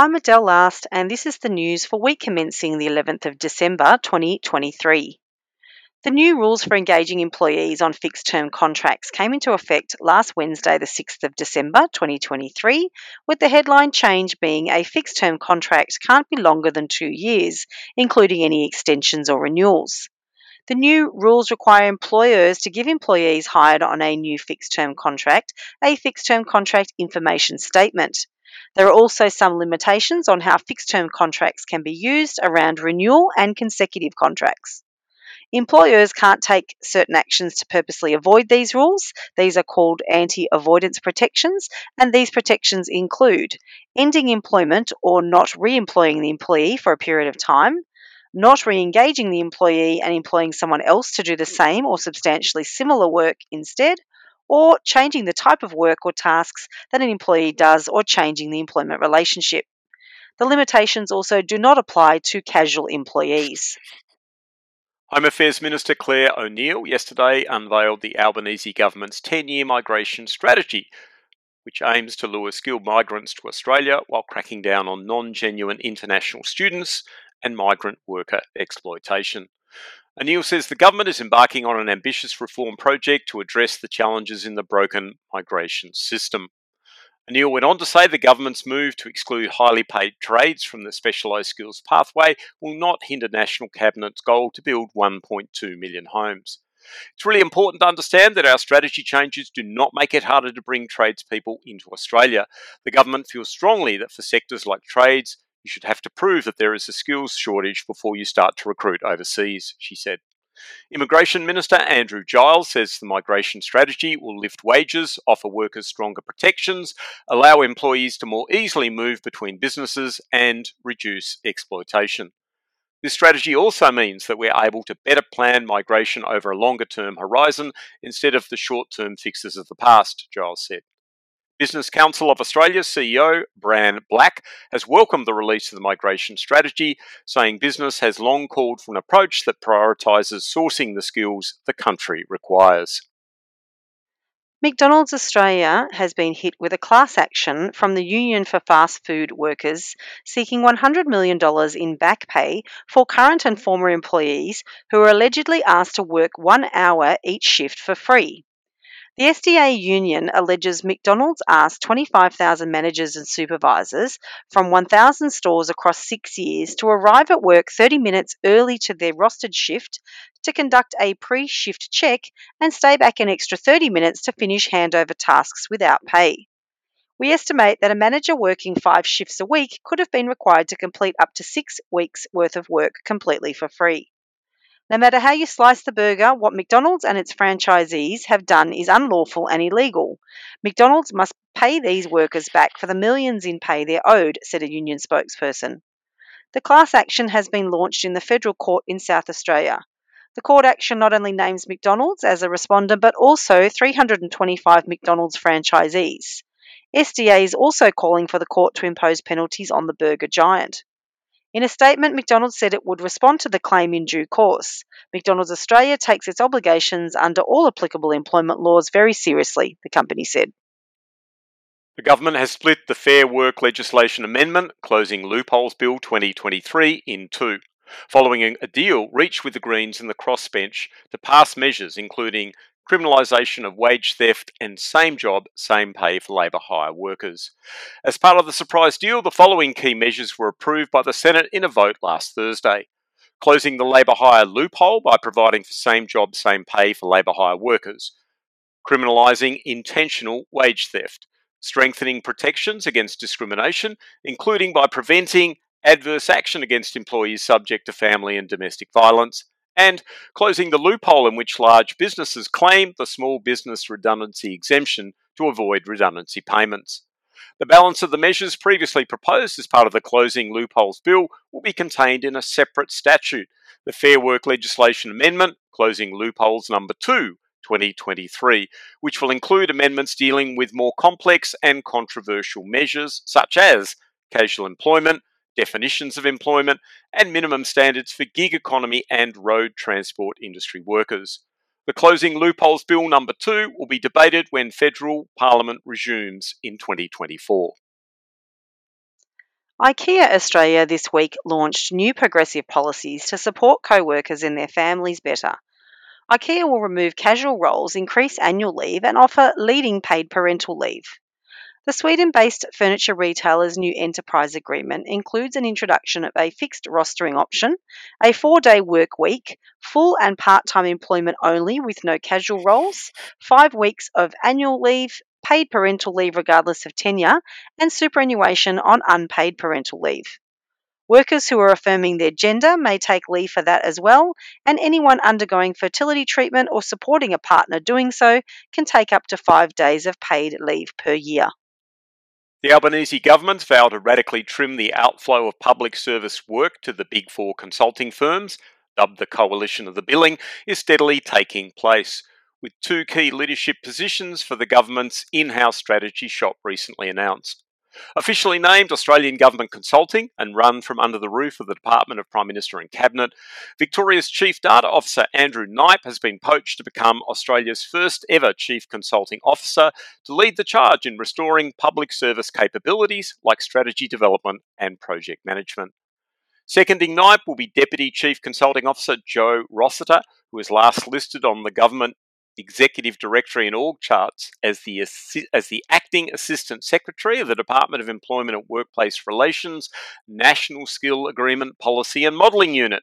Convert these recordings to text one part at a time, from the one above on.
I'm Adele Last, and this is the news for week commencing the 11th of December 2023. The new rules for engaging employees on fixed term contracts came into effect last Wednesday, the 6th of December 2023, with the headline change being a fixed term contract can't be longer than two years, including any extensions or renewals. The new rules require employers to give employees hired on a new fixed term contract a fixed term contract information statement. There are also some limitations on how fixed term contracts can be used around renewal and consecutive contracts. Employers can't take certain actions to purposely avoid these rules. These are called anti avoidance protections, and these protections include ending employment or not re employing the employee for a period of time, not re engaging the employee and employing someone else to do the same or substantially similar work instead, or changing the type of work or tasks that an employee does or changing the employment relationship. The limitations also do not apply to casual employees. Home Affairs Minister Clare O'Neil yesterday unveiled the Albanese government's 10 year migration strategy, which aims to lure skilled migrants to Australia while cracking down on non genuine international students and migrant worker exploitation. O'Neil says the government is embarking on an ambitious reform project to address the challenges in the broken migration system. O'Neil went on to say the government's move to exclude highly paid trades from the specialised skills pathway will not hinder National Cabinet's goal to build 1.2 million homes. It's really important to understand that our strategy changes do not make it harder to bring tradespeople into Australia. The government feels strongly that for sectors like trades, you should have to prove that there is a skills shortage before you start to recruit overseas, she said. Immigration Minister Andrew Giles says the migration strategy will lift wages, offer workers stronger protections, allow employees to more easily move between businesses, and reduce exploitation. This strategy also means that we're able to better plan migration over a longer term horizon instead of the short term fixes of the past, Giles said. Business Council of Australia CEO Bran Black has welcomed the release of the migration strategy, saying business has long called for an approach that prioritises sourcing the skills the country requires. McDonald's Australia has been hit with a class action from the Union for Fast Food Workers seeking $100 million in back pay for current and former employees who were allegedly asked to work one hour each shift for free. The SDA union alleges McDonald's asked 25,000 managers and supervisors from 1,000 stores across six years to arrive at work 30 minutes early to their rostered shift to conduct a pre shift check and stay back an extra 30 minutes to finish handover tasks without pay. We estimate that a manager working five shifts a week could have been required to complete up to six weeks' worth of work completely for free. No matter how you slice the burger, what McDonald's and its franchisees have done is unlawful and illegal. McDonald's must pay these workers back for the millions in pay they're owed, said a union spokesperson. The class action has been launched in the federal court in South Australia. The court action not only names McDonald's as a respondent, but also 325 McDonald's franchisees. SDA is also calling for the court to impose penalties on the burger giant. In a statement, McDonald's said it would respond to the claim in due course. McDonald's Australia takes its obligations under all applicable employment laws very seriously, the company said. The government has split the Fair Work legislation amendment, Closing Loopholes Bill 2023, in two, following a deal reached with the Greens and the crossbench to pass measures including criminalisation of wage theft, and same job, same pay for labour hire workers. As part of the surprise deal, the following key measures were approved by the Senate in a vote last Thursday. Closing the labour hire loophole by providing for same job, same pay for labour hire workers. Criminalising intentional wage theft. Strengthening protections against discrimination, including by preventing adverse action against employees subject to family and domestic violence, and closing the loophole in which large businesses claim the small business redundancy exemption to avoid redundancy payments. The balance of the measures previously proposed as part of the Closing Loopholes Bill will be contained in a separate statute, the Fair Work Legislation Amendment, Closing Loopholes Number 2, 2023, which will include amendments dealing with more complex and controversial measures such as casual employment, definitions of employment, and minimum standards for gig economy and road transport industry workers. The Closing Loopholes Bill number 2 will be debated when federal parliament resumes in 2024. IKEA Australia this week launched new progressive policies to support co workers and their families better. IKEA will remove casual roles, increase annual leave, and offer leading paid parental leave. The Sweden based furniture retailer's new enterprise agreement includes an introduction of a fixed rostering option, a four day work week, full and part time employment only with no casual roles, five weeks of annual leave, paid parental leave regardless of tenure, and superannuation on unpaid parental leave. Workers who are affirming their gender may take leave for that as well, and anyone undergoing fertility treatment or supporting a partner doing so can take up to five days of paid leave per year. The Albanese government vowed to radically trim the outflow of public service work to the big four consulting firms, dubbed the Coalition of the Billing, is steadily taking place, with two key leadership positions for the government's in house strategy shop recently announced. Officially named Australian Government Consulting and run from under the roof of the Department of Prime Minister and Cabinet, Victoria's Chief Data Officer Andrew Knipe has been poached to become Australia's first ever Chief Consulting Officer to lead the charge in restoring public service capabilities like strategy development and project management. Seconding Knipe will be Deputy Chief Consulting Officer Joe Rossiter, who was last listed on the government executive directory and org charts as the, as the acting assistant secretary of the Department of Employment and Workplace Relations National Skill Agreement Policy and Modelling Unit.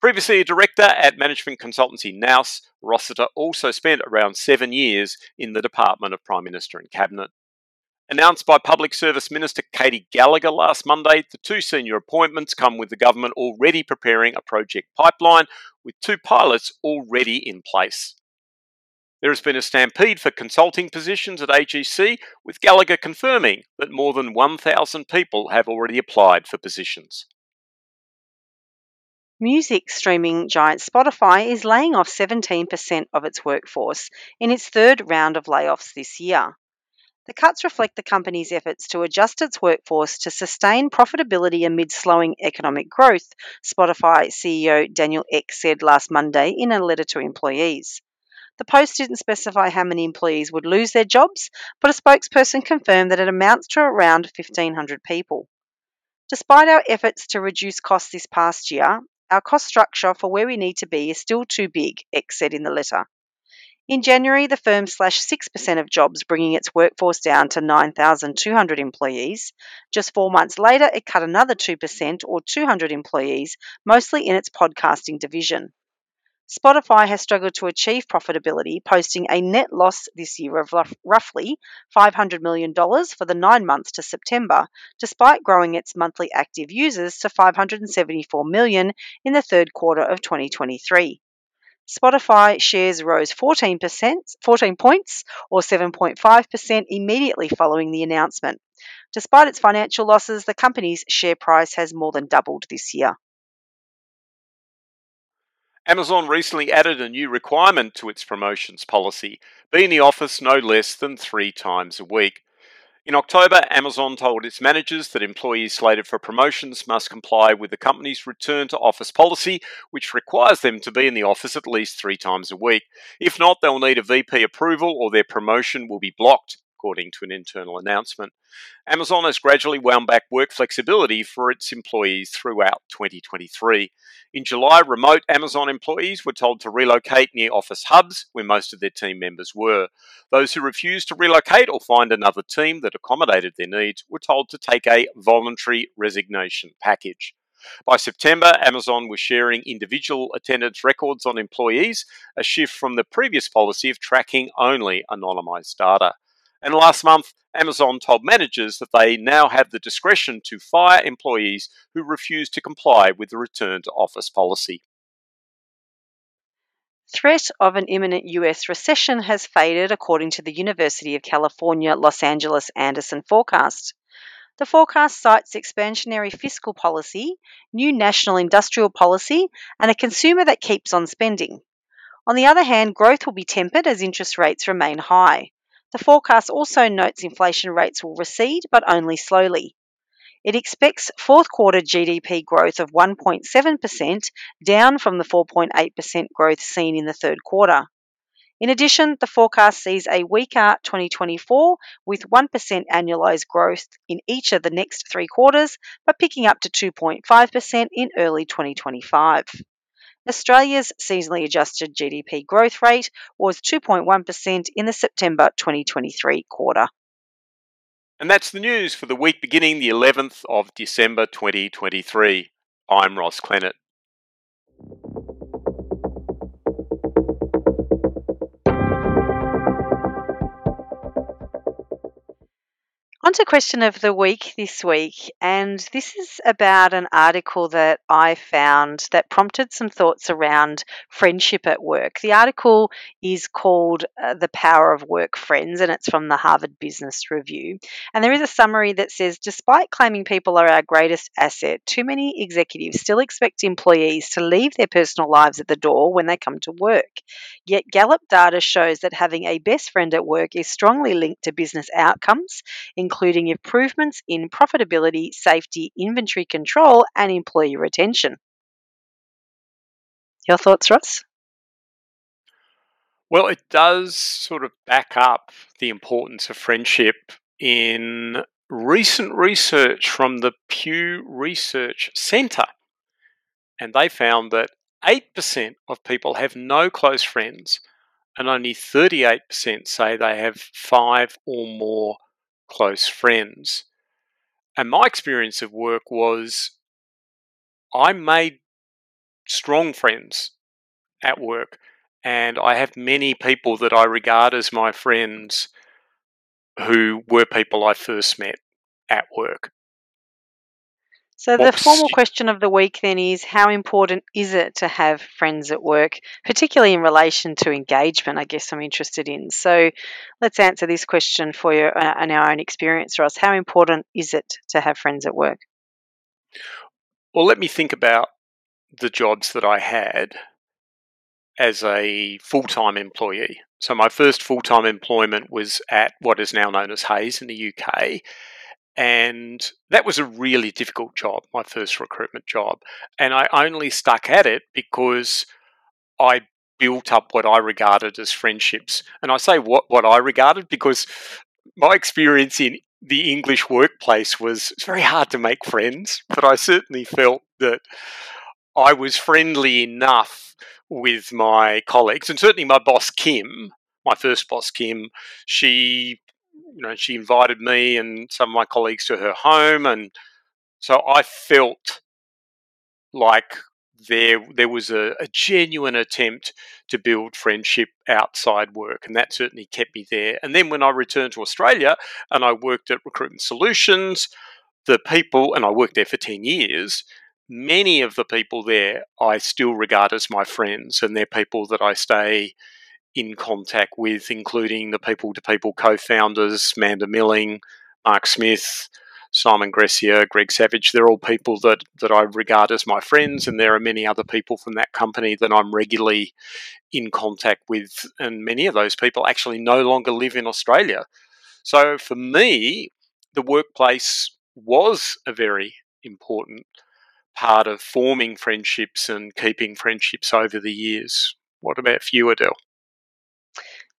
Previously a director at management consultancy Nous, Rossiter also spent around seven years in the Department of Prime Minister and Cabinet. Announced by Public Service Minister Katy Gallagher last Monday, the two senior appointments come with the government already preparing a project pipeline with two pilots already in place. There has been a stampede for consulting positions at AGC, with Gallagher confirming that more than 1,000 people have already applied for positions. Music streaming giant Spotify is laying off 17% of its workforce in its third round of layoffs this year. The cuts reflect the company's efforts to adjust its workforce to sustain profitability amid slowing economic growth, Spotify CEO Daniel Ek said last Monday in a letter to employees. The Post didn't specify how many employees would lose their jobs, but a spokesperson confirmed that it amounts to around 1,500 people. Despite our efforts to reduce costs this past year, our cost structure for where we need to be is still too big, Ek said in the letter. In January, the firm slashed 6% of jobs, bringing its workforce down to 9,200 employees. Just four months later, it cut another 2% or 200 employees, mostly in its podcasting division. Spotify has struggled to achieve profitability, posting a net loss this year of roughly $500 million for the nine months to September, despite growing its monthly active users to 574 million in the third quarter of 2023. Spotify shares rose 14%, 14 points or 7.5% immediately following the announcement. Despite its financial losses, the company's share price has more than doubled this year. Amazon recently added a new requirement to its promotions policy be in the office no less than three times a week. In October, Amazon told its managers that employees slated for promotions must comply with the company's return to office policy, which requires them to be in the office at least three times a week. If not, they'll need a VP approval or their promotion will be blocked according to an internal announcement. Amazon has gradually wound back work flexibility for its employees throughout 2023. In July, remote Amazon employees were told to relocate near office hubs where most of their team members were. Those who refused to relocate or find another team that accommodated their needs were told to take a voluntary resignation package. By September, Amazon was sharing individual attendance records on employees, a shift from the previous policy of tracking only anonymized data. And last month, Amazon told managers that they now have the discretion to fire employees who refuse to comply with the return to office policy. Threat of an imminent US recession has faded, according to the University of California, Los Angeles Anderson forecast. The forecast cites expansionary fiscal policy, new national industrial policy, and a consumer that keeps on spending. On the other hand, growth will be tempered as interest rates remain high. The forecast also notes inflation rates will recede, but only slowly. It expects fourth quarter GDP growth of 1.7%, down from the 4.8% growth seen in the third quarter. In addition, the forecast sees a weaker 2024 with 1% annualised growth in each of the next three quarters, but picking up to 2.5% in early 2025. Australia's seasonally adjusted GDP growth rate was 2.1% in the September 2023 quarter. And that's the news for the week beginning the 11th of December 2023. I'm Ross Clennett. On to question of the week this week, and this is about an article that I found that prompted some thoughts around friendship at work. The article is called uh, The Power of Work Friends, and it's from the Harvard Business Review. And there is a summary that says Despite claiming people are our greatest asset, too many executives still expect employees to leave their personal lives at the door when they come to work. Yet Gallup data shows that having a best friend at work is strongly linked to business outcomes including improvements in profitability, safety, inventory control, and employee retention. Your thoughts, Ross? Well, it does sort of back up the importance of friendship in recent research from the Pew Research Centre. And they found that 8% of people have no close friends, and only 38% say they have five or more close friends. And my experience of work was I made strong friends at work, and I have many people that I regard as my friends who were people I first met at work. So, the formal question of the week then is how important is it to have friends at work, particularly in relation to engagement? I guess I'm interested in. So, let's answer this question for you uh, and our own experience, Ross. How important is it to have friends at work? Well, let me think about the jobs that I had as a full time employee. So, my first full time employment was at what is now known as Hays in the UK. And that was a really difficult job, my first recruitment job. And I only stuck at it because I built up what I regarded as friendships. And I say what, what I regarded because my experience in the English workplace was very hard to make friends, but I certainly felt that I was friendly enough with my colleagues, and certainly my boss Kim, my first boss Kim, she you know, she invited me and some of my colleagues to her home, and so I felt like there there was a, a, genuine attempt to build friendship outside work, and that certainly kept me there. And then when I returned to Australia and I worked at Recruitment Solutions, the people, and I worked there for ten years. Many of the people there I still regard as my friends, and they're people that I stay in contact with, including the people to people co founders, Manda Milling, Mark Smith, Simon Gressier, Greg Savage. They're all people that, that I regard as my friends, and there are many other people from that company that I'm regularly in contact with, and many of those people actually no longer live in Australia. So for me, the workplace was a very important part of forming friendships and keeping friendships over the years. What about you, Adele?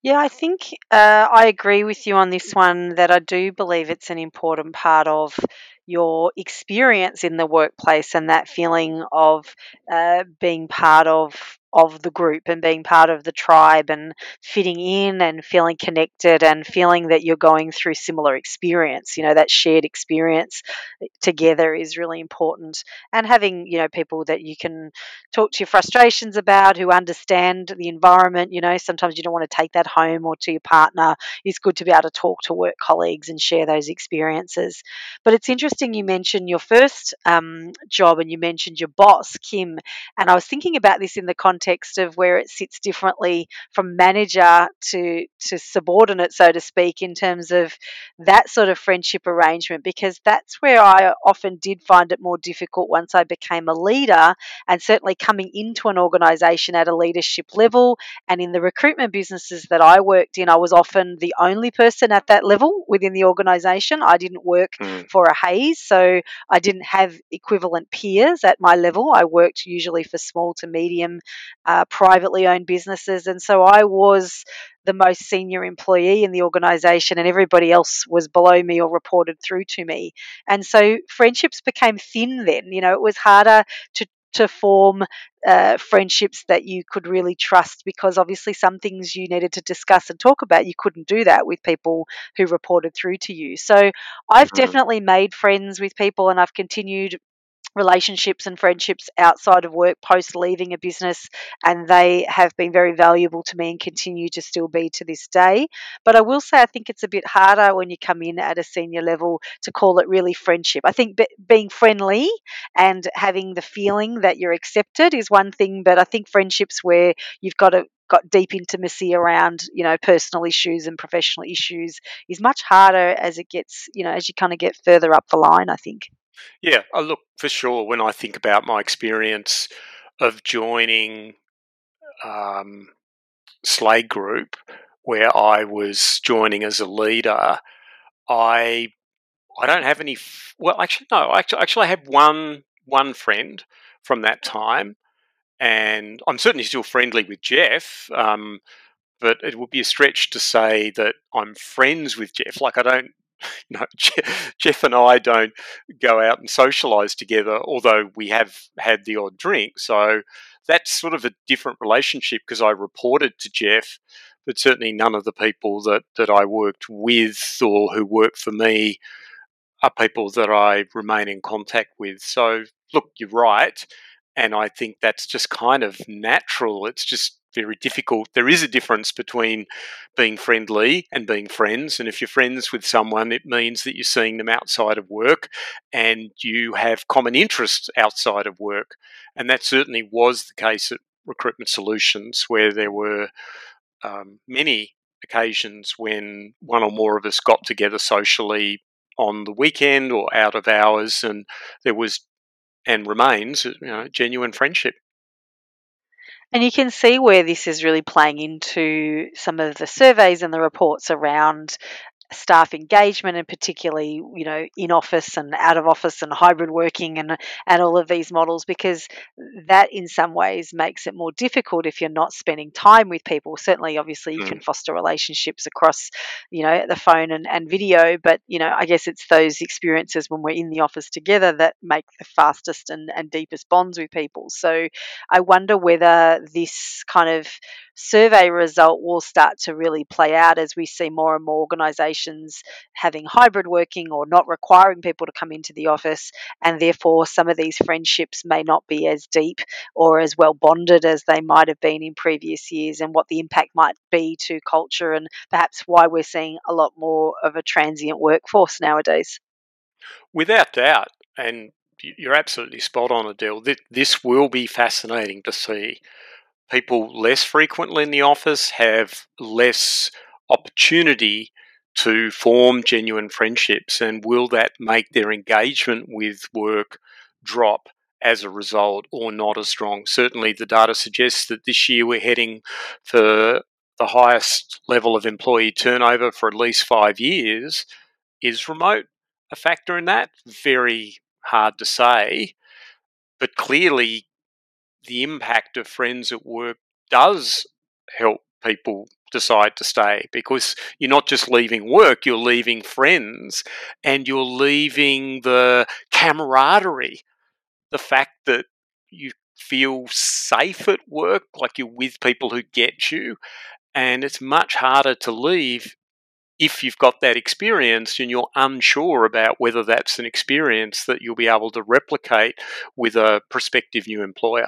Yeah, I think uh, I agree with you on this one that I do believe it's an important part of your experience in the workplace and that feeling of uh, being part of of the group and being part of the tribe and fitting in and feeling connected and feeling that you're going through similar experience you know that shared experience together is really important. And having you know people that you can talk to your frustrations about who understand the environment you know sometimes you don't want to take that home or to your partner it's good to be able to talk to work colleagues and share those experiences. But it's interesting you mentioned your first um, job and you mentioned your boss kim and i was thinking about this in the context context of where it sits differently from manager to to subordinate, so to speak, in terms of that sort of friendship arrangement, because that's where I often did find it more difficult once I became a leader, and certainly coming into an organisation at a leadership level, and in the recruitment businesses that I worked in, I was often the only person at that level within the organisation. I didn't work mm. for a Hays, so I didn't have equivalent peers at my level. I worked usually for small to medium uh, privately owned businesses. And so I was the most senior employee in the organization, and everybody else was below me or reported through to me. And so friendships became thin then. You know, it was harder to to form uh, friendships that you could really trust because obviously some things you needed to discuss and talk about you couldn't do that with people who reported through to you so i've mm. definitely made friends with people and i've continued relationships and friendships outside of work post leaving a business and they have been very valuable to me and continue to still be to this day. But i will say i think it's a bit harder when you come in at a senior level to call it really friendship. I think be- being friendly and having the feeling that you're accepted is one thing but i think friendships where you've got a got deep intimacy around you know personal issues and professional issues is much harder as it gets you know as you kind of get further up the line i think yeah, I look for sure when I think about my experience of joining um, Slade Group, where I was joining as a leader, I I don't have any. Well, actually, no. Actually, actually, I have one one friend from that time, and I'm certainly still friendly with Jeff. Um, but it would be a stretch to say that I'm friends with Jeff. Like I don't you know, Jeff and I don't go out and socialise together, although we have had the odd drink. So that's sort of a different relationship because I reported to Jeff, but certainly none of the people that, that I worked with or who work for me are people that I remain in contact with. So, look, you're right. And I think that's just kind of natural. It's just very difficult. There is a difference between being friendly and being friends. And if you're friends with someone, it means that you're seeing them outside of work and you have common interests outside of work. And that certainly was the case at Recruitment Solutions, where there were um, many occasions when one or more of us got together socially on the weekend or out of hours, and there was and remains you know, genuine friendship. And you can see where this is really playing into some of the surveys and the reports around staff engagement and particularly you know in office and out of office and hybrid working and and all of these models because that in some ways makes it more difficult if you're not spending time with people certainly obviously you mm. can foster relationships across you know the phone and, and video but you know i guess it's those experiences when we're in the office together that make the fastest and, and deepest bonds with people so i wonder whether this kind of survey result will start to really play out as we see more and more organisations having hybrid working or not requiring people to come into the office, and therefore some of these friendships may not be as deep or as well bonded as they might have been in previous years, and what the impact might be to culture, and perhaps why we're seeing a lot more of a transient workforce nowadays. Without doubt, and you're absolutely spot on, Adele. This will be fascinating to see people less frequently in the office have less opportunity to form genuine friendships and will that make their engagement with work drop as a result or not as strong? Certainly the data suggests that this year we're heading for the highest level of employee turnover for at least 5 years. Is remote a factor in that? Very hard to say. But clearly the impact of friends at work does help people decide to stay because you're not just leaving work, you're leaving friends and you're leaving the camaraderie, the fact that you feel safe at work, like you're with people who get you. And it's much harder to leave if you've got that experience and you're unsure about whether that's an experience that you'll be able to replicate with a prospective new employer.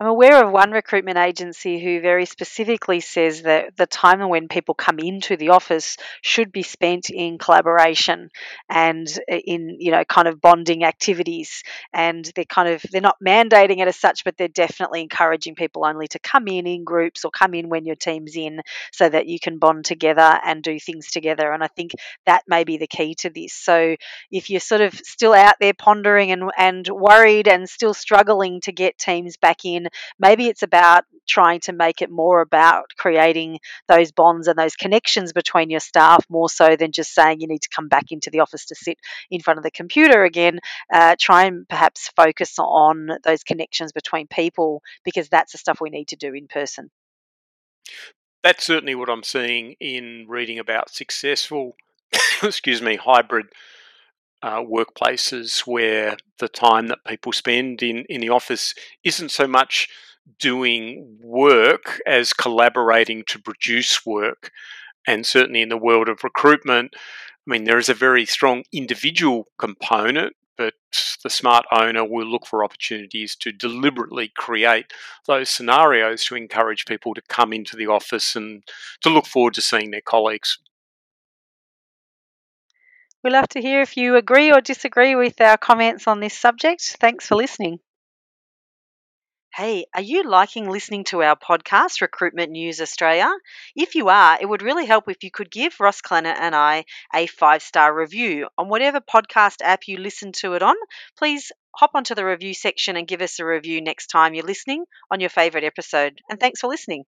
I'm aware of one recruitment agency who very specifically says that the time when people come into the office should be spent in collaboration and uh, in you know kind of bonding activities. And they're kind of they're not mandating it as such but they're definitely encouraging people only to come in in groups or come in when your team's in so that you can bond together and do things together. And I think that may be the key to this. So if you're sort of still out there pondering and and worried and still struggling to get teams back in maybe it's about trying to make it more about creating those bonds and those connections between your staff more so than just saying you need to come back into the office to sit in front of the computer again. Uh, try and perhaps focus on those connections between people because that's the stuff we need to do in person. That's certainly what I'm seeing in reading about successful, excuse me, hybrid uh, workplaces where the time that people spend in, in the office isn't so much doing work as collaborating to produce work. And certainly in the world of recruitment, I mean, there is a very strong individual component, but the smart owner will look for opportunities to deliberately create those scenarios to encourage people to come into the office and to look forward to seeing their colleagues. We'd love to hear if you agree or disagree with our comments on this subject. Thanks for listening. Hey, are you liking listening to our podcast, Recruitment News Australia? If you are, it would really help if you could give Ross Clennett and I a five star review on whatever podcast app you listen to it on. Please hop onto the review section and give us a review next time you're listening on your favourite episode. And thanks for listening.